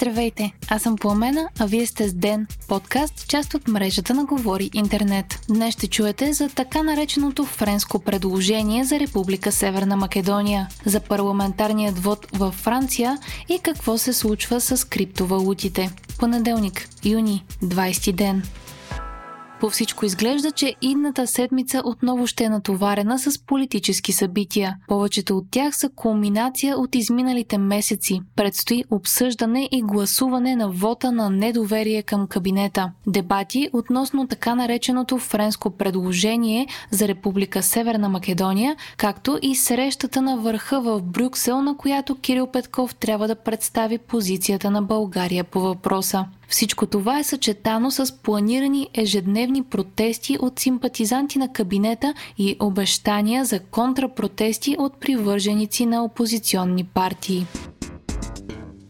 Здравейте, аз съм Пламена, а вие сте с Ден, подкаст, част от мрежата на Говори Интернет. Днес ще чуете за така нареченото френско предложение за Република Северна Македония, за парламентарният вод във Франция и какво се случва с криптовалутите. Понеделник, юни, 20 ден. По всичко изглежда, че идната седмица отново ще е натоварена с политически събития. Повечето от тях са кулминация от изминалите месеци. Предстои обсъждане и гласуване на вота на недоверие към кабинета. Дебати относно така нареченото френско предложение за Република Северна Македония, както и срещата на върха в Брюксел, на която Кирил Петков трябва да представи позицията на България по въпроса. Всичко това е съчетано с планирани ежедневни протести от симпатизанти на кабинета и обещания за контрапротести от привърженици на опозиционни партии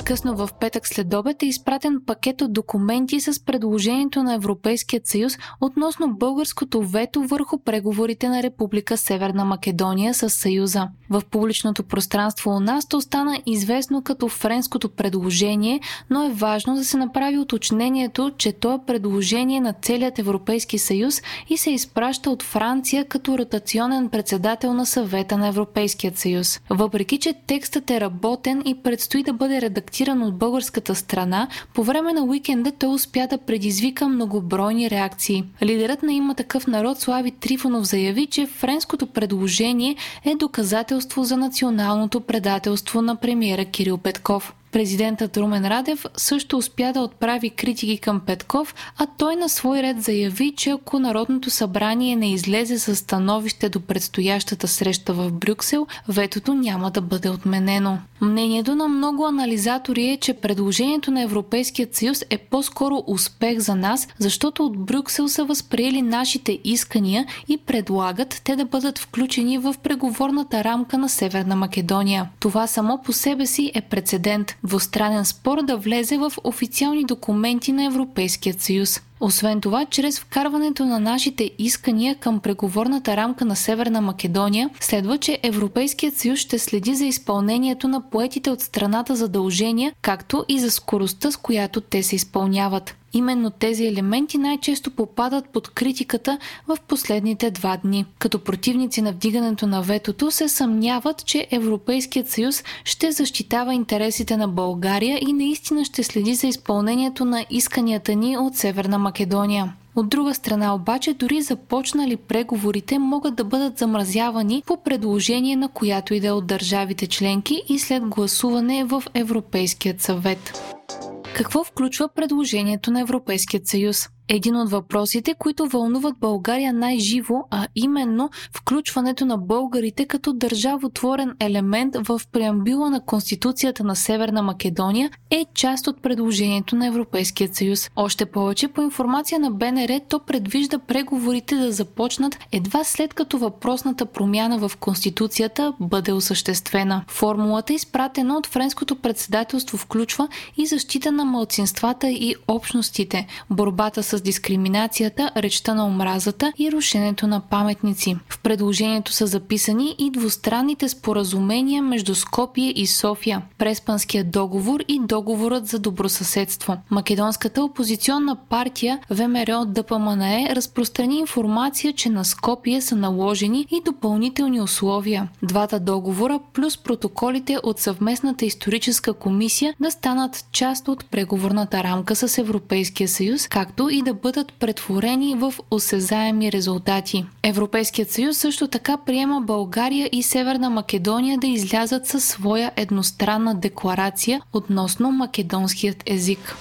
късно в петък след обед е изпратен пакет от документи с предложението на Европейският съюз относно българското вето върху преговорите на Република Северна Македония с Съюза. В публичното пространство у нас то стана известно като френското предложение, но е важно да се направи уточнението, че то е предложение на целият Европейски съюз и се изпраща от Франция като ротационен председател на съвета на Европейският съюз. Въпреки, че текстът е работен и предстои да бъде редактиран редактиран от българската страна, по време на уикенда той успя да предизвика многобройни реакции. Лидерът на има такъв народ Слави Трифонов заяви, че френското предложение е доказателство за националното предателство на премиера Кирил Петков. Президентът Румен Радев също успя да отправи критики към Петков, а той на свой ред заяви, че ако Народното събрание не излезе със становище до предстоящата среща в Брюксел, ветото няма да бъде отменено. Мнението на много анализатори е, че предложението на Европейският съюз е по-скоро успех за нас, защото от Брюксел са възприели нашите искания и предлагат те да бъдат включени в преговорната рамка на Северна Македония. Това само по себе си е прецедент двустранен спор да влезе в официални документи на Европейския съюз. Освен това, чрез вкарването на нашите искания към преговорната рамка на Северна Македония, следва, че Европейският съюз ще следи за изпълнението на поетите от страната задължения, както и за скоростта, с която те се изпълняват. Именно тези елементи най-често попадат под критиката в последните два дни. Като противници на вдигането на ветото се съмняват, че Европейският съюз ще защитава интересите на България и наистина ще следи за изпълнението на исканията ни от Северна Македония. От друга страна обаче, дори започнали преговорите могат да бъдат замразявани по предложение на която и да е от държавите членки и след гласуване в Европейският съвет. Какво включва предложението на Европейският съюз? Един от въпросите, които вълнуват България най-живо, а именно включването на българите като държавотворен елемент в преамбюла на Конституцията на Северна Македония, е част от предложението на Европейския съюз. Още повече по информация на БНР, то предвижда преговорите да започнат едва след като въпросната промяна в Конституцията бъде осъществена. Формулата, изпратена от френското председателство, включва и защита на малцинствата и общностите, борбата с с дискриминацията, речта на омразата и рушенето на паметници. В предложението са записани и двустранните споразумения между Скопие и София, Преспанския договор и договорът за добросъседство. Македонската опозиционна партия ВМРО ДПМНЕ разпространи информация, че на Скопие са наложени и допълнителни условия. Двата договора плюс протоколите от съвместната историческа комисия да станат част от преговорната рамка с Европейския съюз, както и да бъдат претворени в осезаеми резултати. Европейският съюз също така приема България и Северна Македония да излязат със своя едностранна декларация относно македонският език.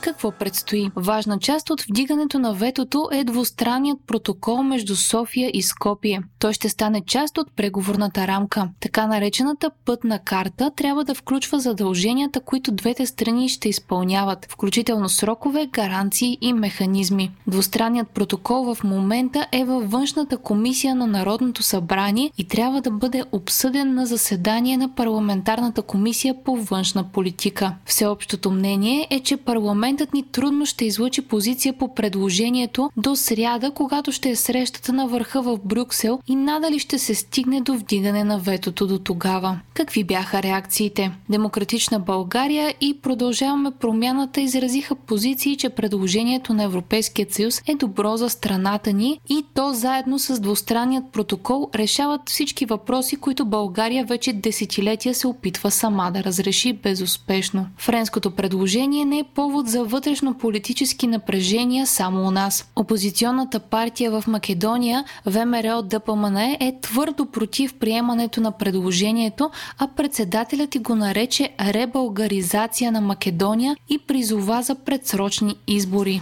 Какво предстои? Важна част от вдигането на ветото е двустранният протокол между София и Скопие. Той ще стане част от преговорната рамка. Така наречената пътна карта трябва да включва задълженията, които двете страни ще изпълняват, включително срокове, гаранции и механизми. Двустранният протокол в момента е във външната комисия на Народното събрание и трябва да бъде обсъден на заседание на парламентарната комисия по външна политика. Всеобщото мнение е, че парламент парламентът ни трудно ще излучи позиция по предложението до сряда, когато ще е срещата на върха в Брюксел и надали ще се стигне до вдигане на ветото до тогава. Какви бяха реакциите? Демократична България и продължаваме промяната изразиха позиции, че предложението на Европейския съюз е добро за страната ни и то заедно с двустранният протокол решават всички въпроси, които България вече десетилетия се опитва сама да разреши безуспешно. Френското предложение не е повод за вътрешно политически напрежения само у нас. Опозиционната партия в Македония, ВМРО ДПМН, е твърдо против приемането на предложението, а председателят и го нарече ребългаризация на Македония и призова за предсрочни избори.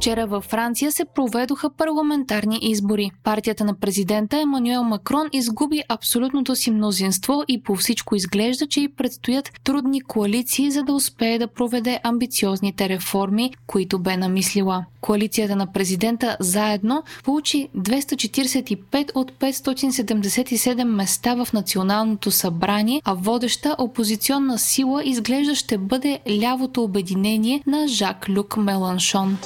Вчера във Франция се проведоха парламентарни избори. Партията на президента Емануел Макрон изгуби абсолютното си мнозинство и по всичко изглежда, че и предстоят трудни коалиции, за да успее да проведе амбициозните реформи, които бе намислила. Коалицията на президента заедно получи 245 от 577 места в Националното събрание, а водеща опозиционна сила изглежда ще бъде лявото обединение на Жак Люк Меланшон.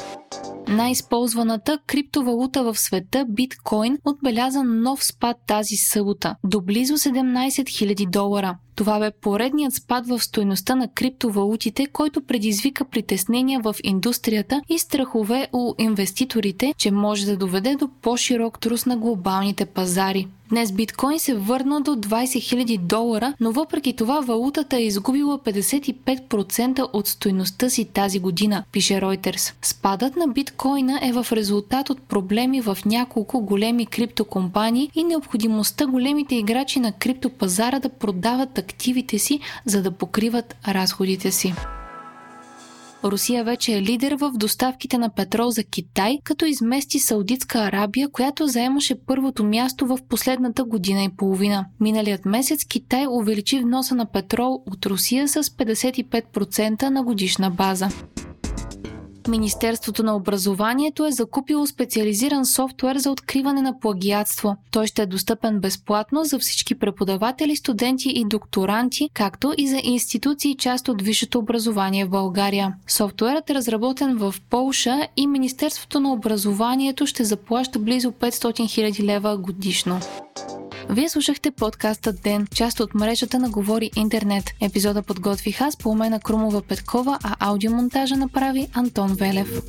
Най-използваната криптовалута в света, биткоин, отбеляза нов спад тази събота до близо 17 000 долара. Това бе поредният спад в стойността на криптовалутите, който предизвика притеснения в индустрията и страхове у инвеститорите, че може да доведе до по-широк трус на глобалните пазари. Днес биткоин се върна до 20 000 долара, но въпреки това валутата е изгубила 55% от стойността си тази година, пише Reuters. Спадът на биткоина е в резултат от проблеми в няколко големи криптокомпании и необходимостта големите играчи на криптопазара да продават активите си, за да покриват разходите си. Русия вече е лидер в доставките на петрол за Китай, като измести Саудитска Арабия, която заемаше първото място в последната година и половина. Миналият месец Китай увеличи вноса на петрол от Русия с 55% на годишна база. Министерството на образованието е закупило специализиран софтуер за откриване на плагиатство. Той ще е достъпен безплатно за всички преподаватели, студенти и докторанти, както и за институции част от висшето образование в България. Софтуерът е разработен в Полша и Министерството на образованието ще заплаща близо 500 000 лева годишно. Вие слушахте подкаста Ден, част от мрежата на Говори Интернет. Епизода подготвих аз по умена Крумова Петкова, а аудиомонтажа направи Антон Велев.